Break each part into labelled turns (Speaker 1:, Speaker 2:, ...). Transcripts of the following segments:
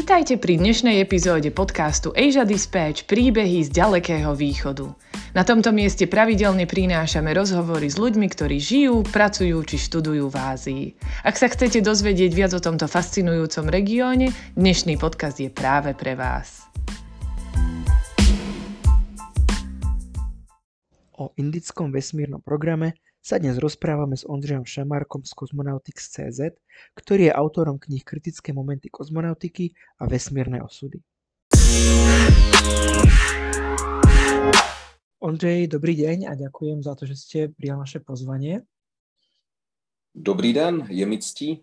Speaker 1: Vítajte pri dnešnej epizóde podcastu Asia Dispatch príbehy z ďalekého východu. Na tomto mieste pravidelne prinášame rozhovory s ľuďmi, ktorí žijú, pracujú či študujú v Ázii. Ak sa chcete dozvedieť viac o tomto fascinujúcom regióne, dnešný podcast je práve pre vás.
Speaker 2: O indickom vesmírnom programe sa dnes rozprávame s Ondřejom Šamarkom z Cosmonautics.cz, ktorý je autorom kníh Kritické momenty kozmonautiky a vesmírne osudy. Ondřej, dobrý deň a ďakujem za to, že ste prijal naše pozvanie.
Speaker 3: Dobrý den, je mi ctí.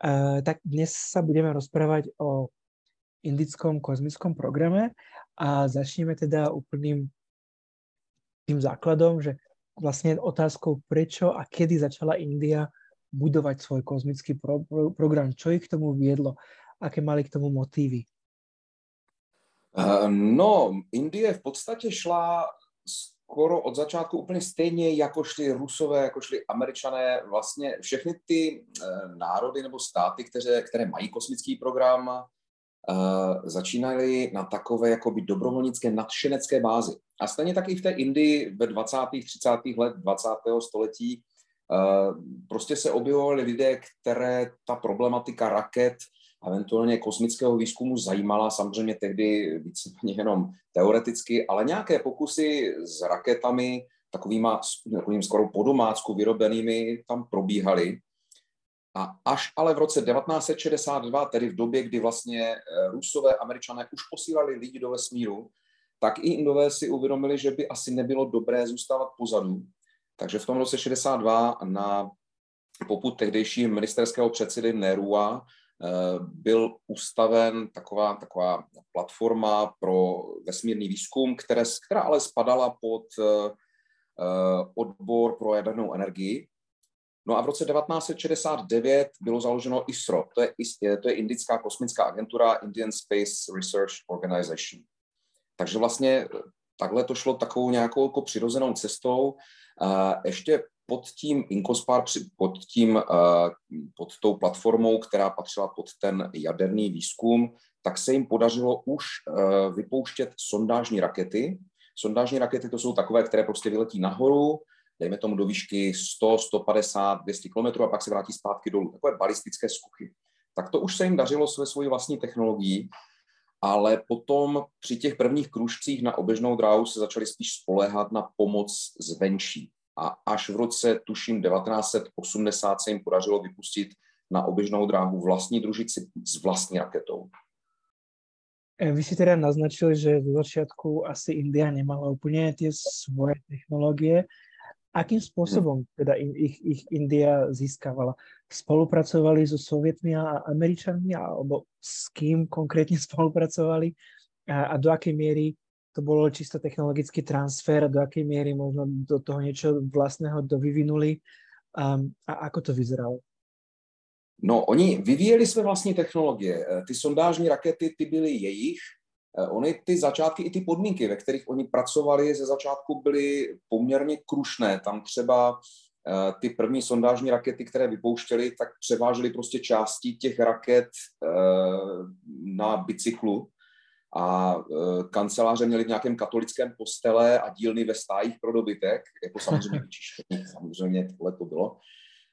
Speaker 2: Uh, tak dnes sa budeme rozprávať o indickom kozmickom programe a začneme teda úplným tým základom, že vlastne otázkou, prečo a kedy začala India budovať svoj kozmický pro, pro, program. Čo ich k tomu viedlo? Aké mali k tomu motívy?
Speaker 3: Uh, no, Indie v podstatě šla skoro od začátku úplně stejně, jako šli Rusové, jako šli Američané, vlastně všechny ty uh, národy nebo státy, které, které mají kosmický program, uh, začínali na takové jakoby dobrovolnické nadšenecké bázi. A stejně tak i v té Indii ve 20. 30. let 20. století uh, prostě se objevovali lidé, které ta problematika raket eventuálně kosmického výzkumu zajímala, samozřejmě tehdy více jenom teoreticky, ale nějaké pokusy s raketami, takovýma, takovým skoro po domácku vyrobenými, tam probíhaly. A až ale v roce 1962, tedy v době, kdy vlastně eh, Rusové, Američané už posílali lidi do vesmíru, tak i Indové si uvědomili, že by asi nebylo dobré zůstávat pozadu. Takže v tom roce 62 na poput tehdejšího ministerského předsedy Nerua eh, byl ustaven taková, taková platforma pro vesmírný výzkum, které, která ale spadala pod eh, odbor pro jadernou energii. No a v roce 1969 bylo založeno ISRO, to je, to je Indická kosmická agentura, Indian Space Research Organization. Takže vlastně takhle to šlo takovou nějakou jako přirozenou cestou. Ještě pod tím Incospar, pod, tím, pod tou platformou, která patřila pod ten jaderný výzkum, tak se jim podařilo už vypouštět sondážní rakety. Sondážní rakety to jsou takové, které prostě vyletí nahoru, dejme tomu do výšky 100, 150, 200 km a pak se vrátí zpátky dolů. Takové balistické skuchy. Tak to už se jim dařilo své svoji vlastní technologií, ale potom při těch prvních kružcích na oběžnou dráhu se začali spíš spoléhat na pomoc zvenčí. A až v roce, tuším, 1980 se jim podařilo vypustit na oběžnou dráhu vlastní družici s vlastní raketou.
Speaker 2: E, vy si teda naznačili, že v začátku asi India nemala úplně ty svoje technologie, Akým spôsobom teda ich, ich India získavala? Spolupracovali so Sovietmi a Američanmi, alebo s kým konkrétne spolupracovali? A, a do akej miery to bolo čisto technologický transfer, a do akej miery možno do toho niečo vlastného dovyvinuli? Um, a ako to vyzeralo?
Speaker 3: No, oni vyvíjeli své vlastní technologie. Ty sondážní rakety, ty byly jejich, ony ty začátky i ty podmínky, ve kterých oni pracovali ze začátku, byly poměrně krušné. Tam třeba eh, ty první sondážní rakety, které vypouštěly, tak převážely prostě části těch raket eh, na bicyklu a kanceláře měli v nějakém katolickém postele a dílny ve stájích pro dobytek, jako samozřejmě vyčištění, samozřejmě tohle to bylo.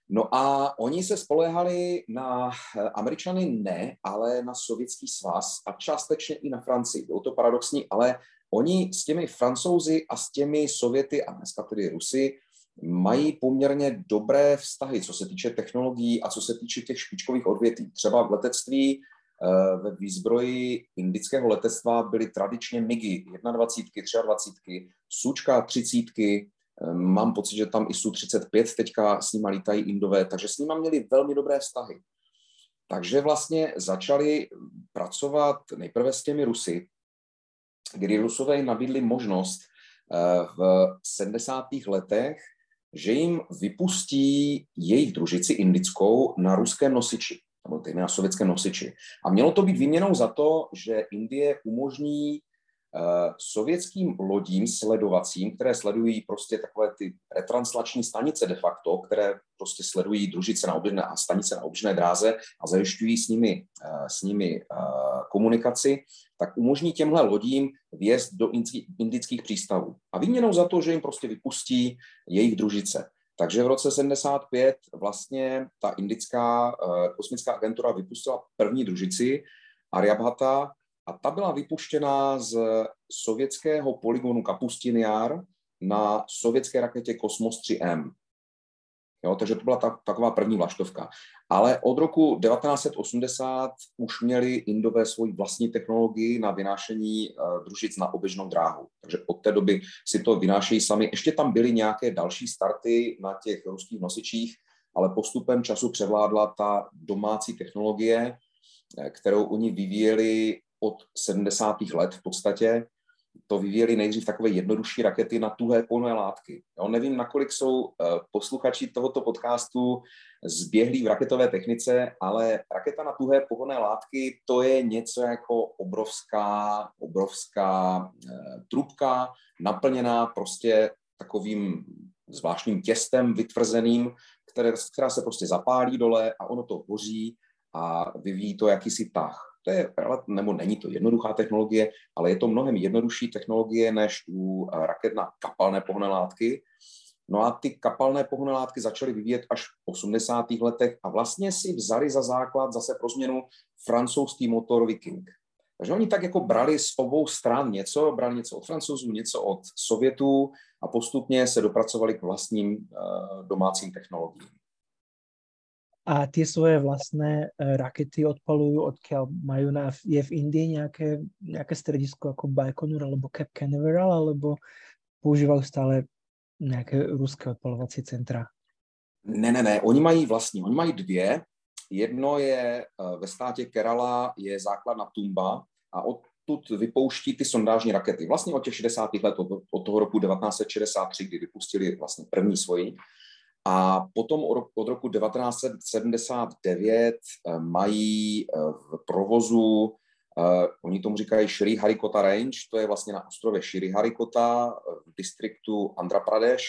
Speaker 3: No a oni se spolehali na eh, Američany ne, ale na sovětský svaz a částečně i na Francii. Bylo to paradoxní, ale oni s těmi francouzi a s těmi sověty a dneska tedy Rusy mají poměrně dobré vztahy, co se týče technologií a co se týče těch špičkových odvětví. Třeba v letectví eh, ve výzbroji indického letectva byly tradičně MIGy 21, 23, Sučka 30, Ehm, mám pocit, že tam i Su-35 teďka s nima lítají Indové, takže s nima měli velmi dobré vztahy. Takže vlastně začali pracovat nejprve s těmi Rusy, kdy Rusové nabídli možnost eh, v 70. letech, že jim vypustí jejich družici indickou na ruském nosiči, nebo na sovětském nosiči. A mělo to být výměnou za to, že Indie umožní sovětským lodím sledovacím, které sledují prostě takové ty retranslační stanice de facto, které prostě sledují družice na oběžné a stanice na oběžné dráze a zajišťují s nimi, uh, s nimi uh, komunikaci, tak umožní těmhle lodím vjezd do indických přístavů. A výměnou za to, že jim prostě vypustí jejich družice. Takže v roce 75 vlastně ta indická kosmická agentura vypustila první družici Aryabhata a ta byla vypuštěna z sovětského poligonu Kapustin Jar na sovětské raketě Kosmos 3M. Jo, takže to byla ta, taková první vlaštovka. Ale od roku 1980 už měli Indové svoji vlastní technologii na vynášení uh, družic na oběžnou dráhu. Takže od té doby si to vynášejí sami. Ještě tam byly nějaké další starty na těch ruských nosičích, ale postupem času převládla ta domácí technologie, eh, kterou oni vyvíjeli od 70. let v podstatě to vyvíjeli nejdřív takové jednodušší rakety na tuhé pohonné látky. Jo, nevím, nakolik jsou uh, posluchači tohoto podcastu zběhlí v raketové technice, ale raketa na tuhé pohonné látky to je něco jako obrovská, obrovská uh, trubka naplněná prostě takovým zvláštním těstem vytvrzeným, které, která se prostě zapálí dole a ono to hoří a vyvíjí to jakýsi tah. To je, nebo není to jednoduchá technologie, ale je to mnohem jednodušší technologie než u eh, raket na kapalné pohonné látky. No a ty kapalné pohonné látky začaly vyvíjet až v 80. letech a vlastně si vzali za základ zase pro změnu francouzský motor Viking. Takže oni tak jako brali z obou stran něco, brali něco od francouzů, něco od Sovětů a postupně se dopracovali k vlastním uh, domácím technologiím
Speaker 2: a tie svoje vlastné e, rakety odpalujú, odkiaľ majú na, je v Indii nejaké, nejaké stredisko ako Baikonur alebo Cap Canaveral, alebo používajú stále nějaké ruské odpalovací centra?
Speaker 3: Ne, ne, ne, oni mají vlastní, oni mají dvě. Jedno je e, ve státě Kerala, je základna Tumba a odtud vypouští ty sondážní rakety. Vlastně od těch 60. let, od, od toho roku 1963, kdy vypustili vlastně první svoji, a potom od roku 1979 eh, mají eh, v provozu, eh, oni tomu říkají Shri Harikota Range, to je vlastně na ostrově Shri Harikota v distriktu Andhra Pradesh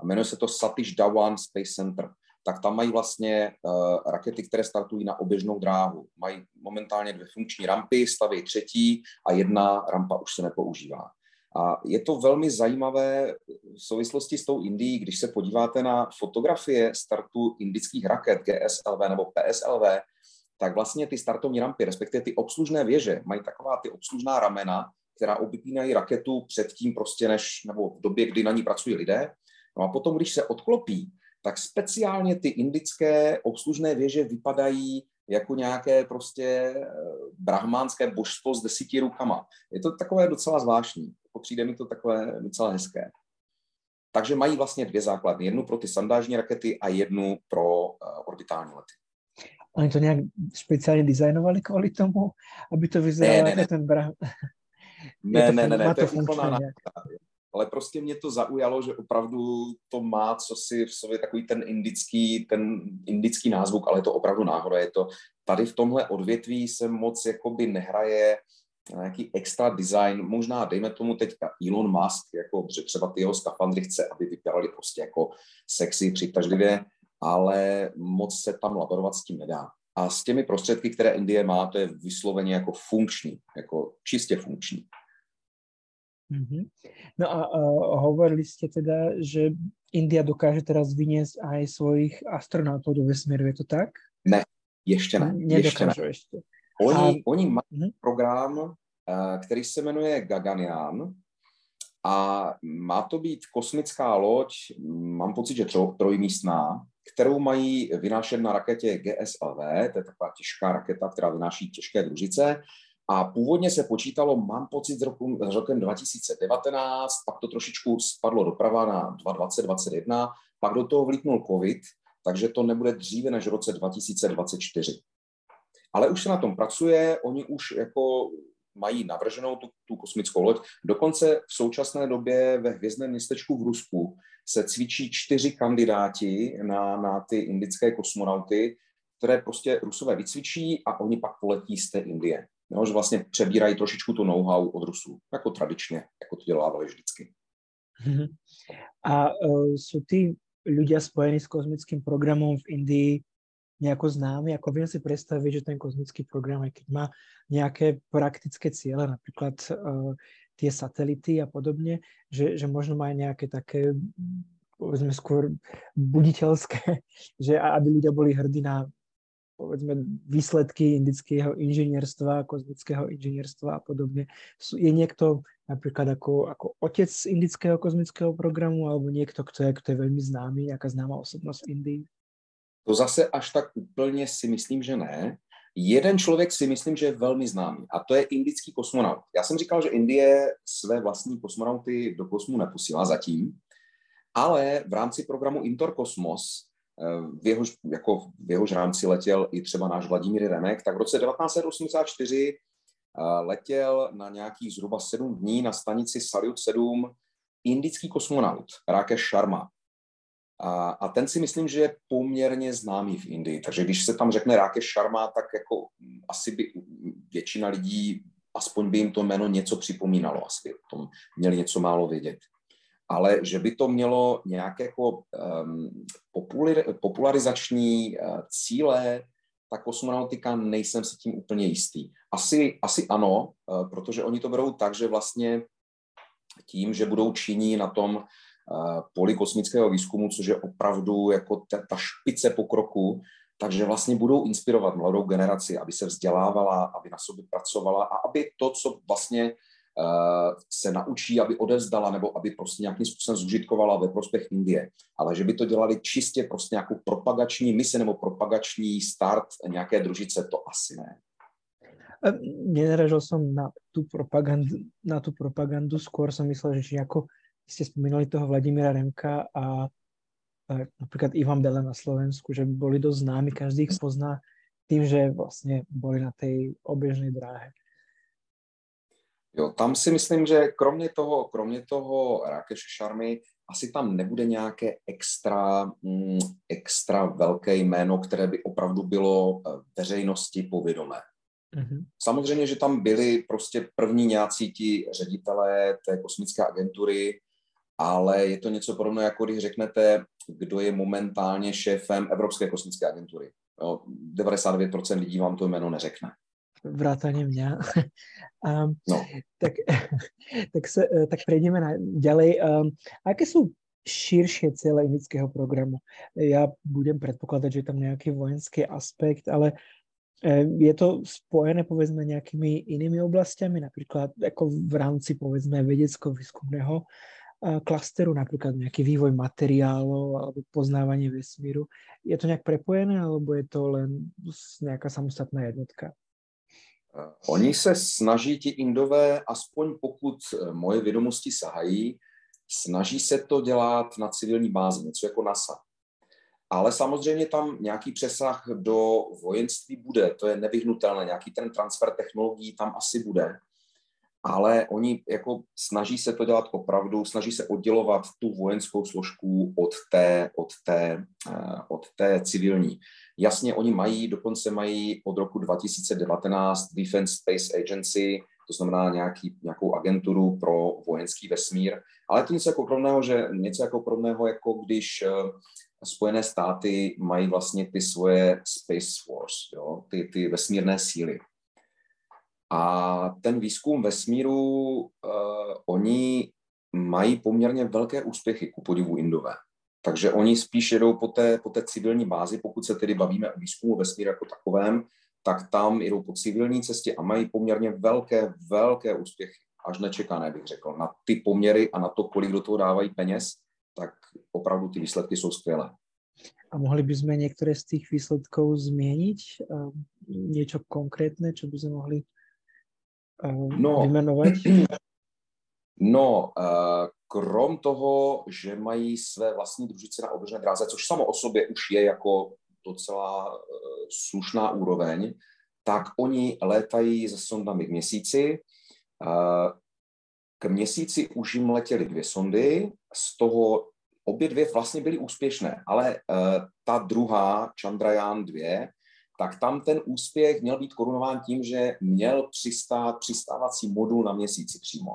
Speaker 3: a jmenuje se to Satish Dhawan Space Center. Tak tam mají vlastně rakety, které startují na oběžnou dráhu. Mají momentálně dvě funkční rampy, staví třetí a jedna rampa už se nepoužívá. A je to velmi zajímavé v souvislosti s tou Indií, když se podíváte na fotografie startu indických raket GSLV nebo PSLV, tak vlastně ty startovní rampy, respektive ty obslužné věže, mají taková ty obslužná ramena, která obpínají raketu předtím prostě než, nebo v době, kdy na ní pracují lidé. No a potom, když se odklopí, tak speciálně ty indické obslužné věže vypadají jako nějaké prostě eh, brahmánské božstvo s desíti rukama. Je to takové docela zvláštní. Přijde mi to takové docela hezké. Takže mají vlastně dvě základny. Jednu pro ty sandážní rakety a jednu pro uh, orbitální lety.
Speaker 2: Oni to nějak speciálně designovali kvůli tomu, aby to vyzeralo ne, ne, jako ne. ten brah...
Speaker 3: Ne, ne, ne, ne, to, to je ale prostě mě to zaujalo, že opravdu to má co si v sobě takový ten indický, ten indický názvuk, ale je to opravdu náhoda. Je to, tady v tomhle odvětví se moc jakoby nehraje nějaký extra design, možná dejme tomu teďka Elon Musk, jako že třeba ty jeho skafandry chce, aby vypadaly prostě jako sexy, přitažlivě, ale moc se tam laborovat s tím nedá. A s těmi prostředky, které Indie má, to je vysloveně jako funkční, jako čistě funkční.
Speaker 2: Mm-hmm. No a uh, hovorili ste teda, že India dokáže teraz vyniesť aj svojich astronautov do vesmíru, je to tak?
Speaker 3: Ne, ještě ne.
Speaker 2: Ještě. Ne.
Speaker 3: Oni, a... oni mají mm-hmm. program, uh, který se jmenuje Gaganyaan a má to být kosmická loď, mám pocit, že tro, trojmístná, kterou mají vynášet na raketě GSLV, to je taková těžká raketa, která vynáší těžké družice a původně se počítalo, mám pocit, s, roku, s rokem 2019, pak to trošičku spadlo doprava na 2021, pak do toho vlítnul COVID, takže to nebude dříve než v roce 2024. Ale už se na tom pracuje, oni už jako mají navrženou tu, tu kosmickou loď. Dokonce v současné době ve hvězdném městečku v Rusku se cvičí čtyři kandidáti na, na ty indické kosmonauty, které prostě Rusové vycvičí a oni pak poletí z té Indie. Jo, že vlastně přebírají trošičku tu know-how od Rusů, jako tradičně, jako to dělávali vždycky.
Speaker 2: Mhm. A uh, sú tí ľudia spojení s kozmickým programom v Indii nejako známi? Ako viem si predstaviť, že ten kozmický program, aj keď má nejaké praktické ciele, napríklad uh, tie satelity a podobne, že, že možno má aj nejaké také povedzme skôr buditeľské, že aby ľudia boli hrdí na povedzme výsledky indického inžinierstva, kozmického inžinierstva a podobne. Je niekto napríklad ako, ako otec indického kozmického programu alebo niekto, kto je, kto je veľmi známy, nejaká známá osobnosť v Indii?
Speaker 3: To zase až tak úplně si myslím, že ne. Jeden člověk si myslím, že je velmi známý a to je indický kosmonaut. Já jsem říkal, že Indie své vlastní kosmonauty do kosmu neposílá zatím, ale v rámci programu Interkosmos, eh, v jehož, jako v jehož rámci letěl i třeba náš Vladimír Remek, tak v roce 1984 eh, letěl na nějakých zhruba sedm dní na stanici Salyut 7 indický kosmonaut Rakesh Sharma. A, a ten si myslím, že je poměrně známý v Indii. Takže když se tam řekne Rakesh Sharma, tak jako asi by většina lidí, aspoň by jim to jméno něco připomínalo, asi by o tom měli něco málo vědět. Ale že by to mělo nějaké jako um, popularizační uh, cíle, tak kosmonautika nejsem si tím úplně jistý. Asi, asi ano, uh, protože oni to berou tak, že vlastně tím, že budou činí na tom poli kosmického výzkumu, což je opravdu jako ta, ta špice pokroku, takže vlastně budou inspirovat mladou generaci, aby se vzdělávala, aby na sobě pracovala a aby to, co vlastně se naučí, aby odevzdala nebo aby prostě nějakým způsobem zužitkovala ve prospěch Indie. Ale že by to dělali čistě prostě nějakou propagační misi nebo propagační start nějaké družice, to asi ne.
Speaker 2: Nenaražil som na tú propagandu, na tú propagandu, skôr som myslel, že či ako ste spomínali toho Vladimíra Remka a, a napríklad Ivan Bele na Slovensku, že boli dosť známi, každý ich pozná tým, že vlastně boli na tej obežnej dráhe.
Speaker 3: Jo, tam si myslím, že kromě toho, kromě toho Rakeše Šarmy asi tam nebude nějaké extra, mm, extra velké jméno, které by opravdu bylo eh, veřejnosti povědomé. Mm-hmm. Samozřejmě, že tam byli prostě první nějací ti ředitelé té kosmické agentury, ale je to něco podobné, jako když řeknete, kdo je momentálně šéfem Evropské kosmické agentury. Jo, 99% lidí vám to jméno neřekne.
Speaker 2: Vrátane mě. um, no. tak, tak, se, tak prejdeme na, ďalej. Um, aké jsou širšie cíle indického programu? Já budem předpokládat, že je tam nějaký vojenský aspekt, ale je to spojené povedzme nejakými inými oblastiami, napríklad ako v rámci povedzme vedecko-výskumného klasteru, napríklad nejaký vývoj materiálov alebo poznávanie vesmíru. Je to nejak prepojené, alebo je to len nejaká samostatná jednotka?
Speaker 3: Oni se snaží, ti Indové, aspoň pokud e, moje vědomosti sahají, snaží se to dělat na civilní bázi, něco jako NASA. Ale samozřejmě tam nějaký přesah do vojenství bude, to je nevyhnutelné, nějaký ten transfer technologií tam asi bude ale oni jako snaží se to dělat opravdu, snaží se oddělovat tu vojenskou složku od té, od té, uh, od té civilní. Jasně, oni mají, dokonce mají od roku 2019 Defense Space Agency, to znamená nějaký, nějakou agenturu pro vojenský vesmír, ale to něco jako podobného, že něco jako podobného, jako když uh, Spojené státy mají vlastně ty svoje Space Force, jo, ty, ty vesmírné síly. A ten výzkum vesmíru, uh, oni mají poměrně velké úspěchy, ku podivu Indové. Takže oni spíš jedou po té, po té civilní bázi, pokud se tedy bavíme o výzkumu vesmíru jako takovém, tak tam jdou po civilní cestě a mají poměrně velké, velké úspěchy, až nečekané bych řekl, na ty poměry a na to, kolik do toho dávají peněz, tak opravdu ty výsledky jsou skvělé.
Speaker 2: A mohli by sme niektoré z tých výsledkov zmieniť? Niečo konkrétne, čo by sme mohli no, vyjmenovat?
Speaker 3: No, krom toho, že mají své vlastní družice na oběžné dráze, což samo o sobě už je jako docela eh, slušná úroveň, tak oni létají se sondami k měsíci. K měsíci už jim letěly dvě sondy, z toho obě dvě vlastně byly úspěšné, ale ta druhá, Chandrayaan 2, tak tam ten úspěch měl být korunován tím, že měl přistát přistávací modul na měsíci přímo.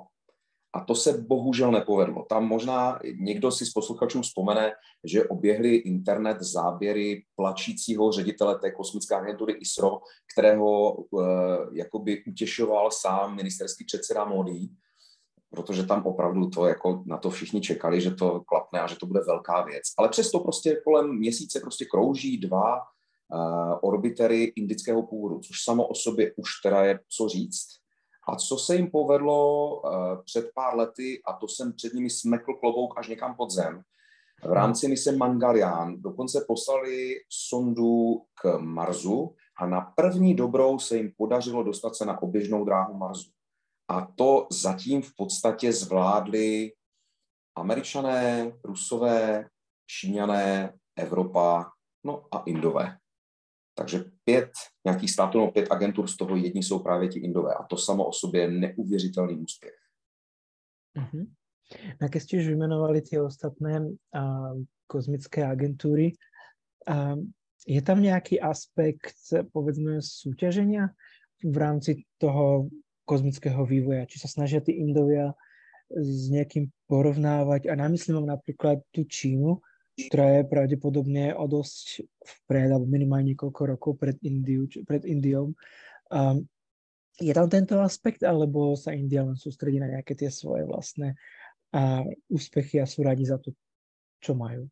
Speaker 3: A to se bohužel nepovedlo. Tam možná někdo si z posluchačů vzpomene, že oběhly internet záběry plačícího ředitele té kosmické agentury ISRO, kterého uh, jakoby utěšoval sám ministerský předseda Modi, protože tam opravdu to jako na to všichni čekali, že to klapne a že to bude velká věc. Ale přesto prostě kolem měsíce prostě krouží dva orbitery indického původu, což samo o sobě už teda je co říct. A co se jim povedlo uh, před pár lety, a to jsem před nimi smekl klobouk až někam pod zem, v rámci mise Mangalian dokonce poslali sondu k Marsu a na první dobrou se jim podařilo dostat se na oběžnou dráhu Marsu. A to zatím v podstatě zvládli američané, rusové, číňané, Evropa, no a Indové. Takže pět nějakých států, no pět agentur, z toho jedni jsou právě ti Indové. A to samo o sobě je neuvěřitelný úspěch.
Speaker 2: Uh-huh. A keď ste už vymenovali tie ostatné a, kozmické agentúry, a, je tam nejaký aspekt, povedzme, súťaženia v rámci toho kozmického vývoja? Či sa snažia tí Indovia s niekým porovnávať? A namyslím mám napríklad tú Čínu, ktorá je pravdepodobne o dosť vpred, alebo minimálne niekoľko rokov pred, Indiu, pred Indiou. Um, je tam tento aspekt, alebo sa India len sústredí na nejaké tie svoje vlastné a úspechy a sú radi za to, čo majú?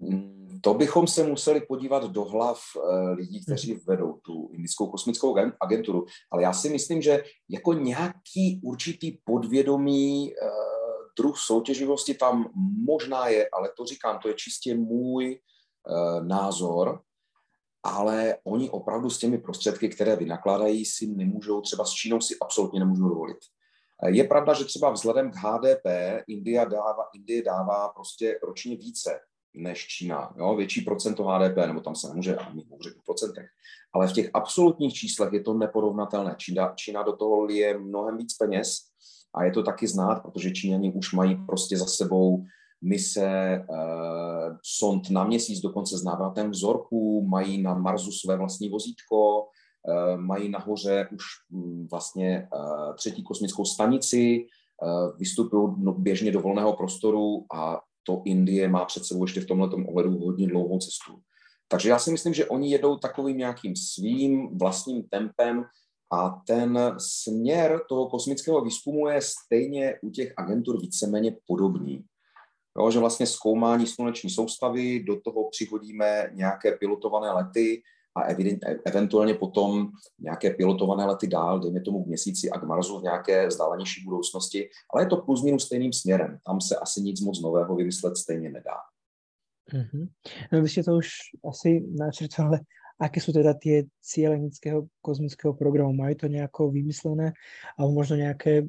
Speaker 3: Mm, to bychom se museli podívat do hlav eh, lidí, kteří mhm. vedou tu indickou kosmickou agenturu. Ale já si myslím, že jako nějaký určitý podvědomý uh, druh soutěživosti tam možná je, ale to říkám, to je čistě můj uh, názor, ale oni opravdu s těmi prostředky, které vynakládají, si nemůžou, třeba s Čínou si absolutně nemůžou dovolit. Je pravda, že třeba vzhledem k HDP India dává, Indie dává prostě ročně více než Čína. Jo? Větší procento HDP, nebo tam se nemůže ani hovořit procentech. Ale v těch absolutních číslech je to neporovnatelné. Čína, Čína do toho je mnohem víc peněz a je to taky znát, protože Číňani už mají prostě za sebou mise eh, sond na měsíc, dokonce s návratem vzorků, mají na Marsu své vlastní vozítko, eh, mají nahoře už hm, vlastně eh, třetí kosmickou stanici, eh, vystupují no, běžně do volného prostoru a to Indie má před sebou ještě v tomhle ohledu hodně dlouhou cestu. Takže já si myslím, že oni jedou takovým nějakým svým vlastním tempem a ten směr toho kosmického výzkumu je stejně u těch agentur víceméně podobný. Jo, že vlastně zkoumání sluneční soustavy, do toho přihodíme nějaké pilotované lety, a evident, eventuálně potom nějaké pilotované lety dál, dejme tomu k měsíci a k Marsu v nějaké vzdálenější budoucnosti, ale je to plus minus stejným směrem. Tam se asi nic moc nového vymyslet stejně nedá.
Speaker 2: Mm-hmm. No, vy ste to už asi načrtali, ale aké sú teda tie ciele indického kozmického programu? Majú to nejako vymyslené? Alebo možno nejaké,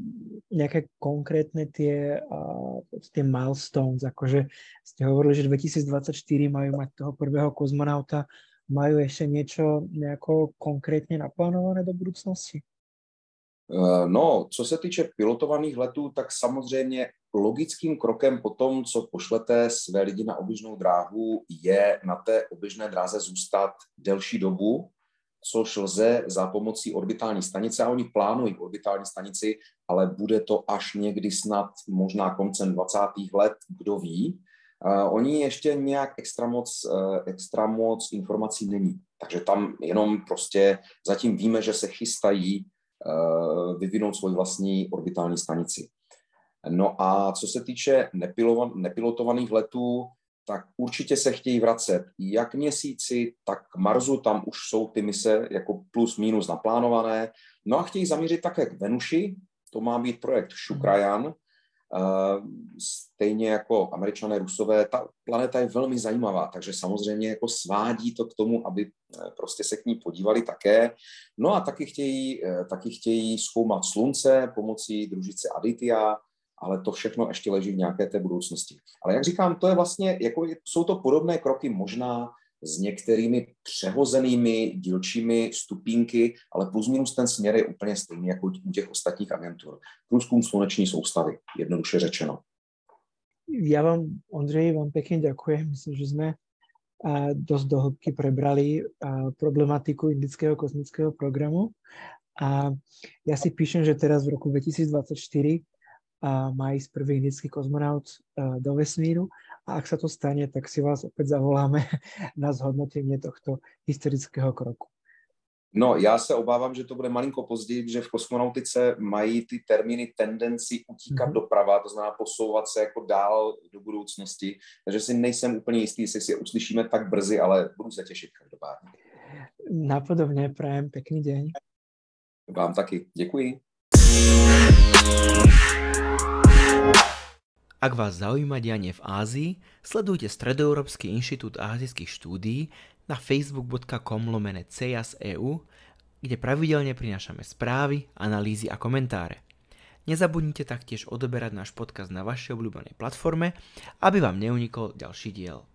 Speaker 2: nejaké konkrétne tie, uh, tie milestones? Akože ste hovorili, že 2024 majú mať toho prvého kozmonauta majú ešte niečo nejako konkrétně naplánované do budoucnosti?
Speaker 3: Eh, no, co se týče pilotovaných letů, tak samozřejmě logickým krokem po tom, co pošlete své lidi na oběžnou dráhu, je na té oběžné dráze zůstat delší dobu, což lze za pomocí orbitální stanice. A oni plánují orbitální stanici, ale bude to až někdy snad možná koncem 20. let, kdo ví. Uh, oni ještě nějak extra moc, uh, extra moc informací není. Takže tam jenom prostě zatím víme, že se chystají vyvinout svoji vlastní orbitální stanici. No a co se týče nepilotovaných letů, tak určitě se chtějí vracet jak měsíci, tak k Marsu, tam už jsou ty mise jako plus minus naplánované. No a chtějí zamířit také k Venuši, to má být projekt Shukrayan, Stejně jako američané, rusové, ta planeta je velmi zajímavá, takže samozřejmě jako svádí to k tomu, aby eh, prostě se k ní podívali také. No a taky chtějí, eh, taky chtějí zkoumat slunce pomocí družice Aditya, ale to všechno ještě leží v nějaké té budoucnosti. Ale jak říkám, to je vlastně, jako jsou to podobné kroky možná s některými přehozenými dílčími stupínky, ale plus minus ten směr je úplně stejný jako u těch ostatních agentur. Průzkum sluneční soustavy, jednoduše řečeno.
Speaker 2: Já vám, Ondřej, vám pěkně děkuji. Myslím, že jsme a dosť do hĺbky prebrali problematiku indického kosmického programu. A ja si píšem, že teraz v roku 2024 má ísť prvý indický kozmonaut do vesmíru a ak sa to stane, tak si vás opäť zavoláme na zhodnotenie tohto historického kroku.
Speaker 3: No, já se obávám, že to bude malinko později, že v kosmonautice mají ty termíny tendenci utíkat mm-hmm. doprava, to znamená posouvat se jako dál do budoucnosti. Takže si nejsem úplně jistý, jestli si je uslyšíme tak brzy, ale budu se těšit každopádně.
Speaker 2: Napodobně, prajem pěkný den.
Speaker 3: Vám taky. Děkuji.
Speaker 4: Ak vás zaujíma dianie v Ázii, sledujte Stredoeurópsky inštitút ázijských štúdií na facebook.com lomene EU, kde pravidelne prinášame správy, analýzy a komentáre. Nezabudnite taktiež odoberať náš podcast na vašej obľúbenej platforme, aby vám neunikol ďalší diel.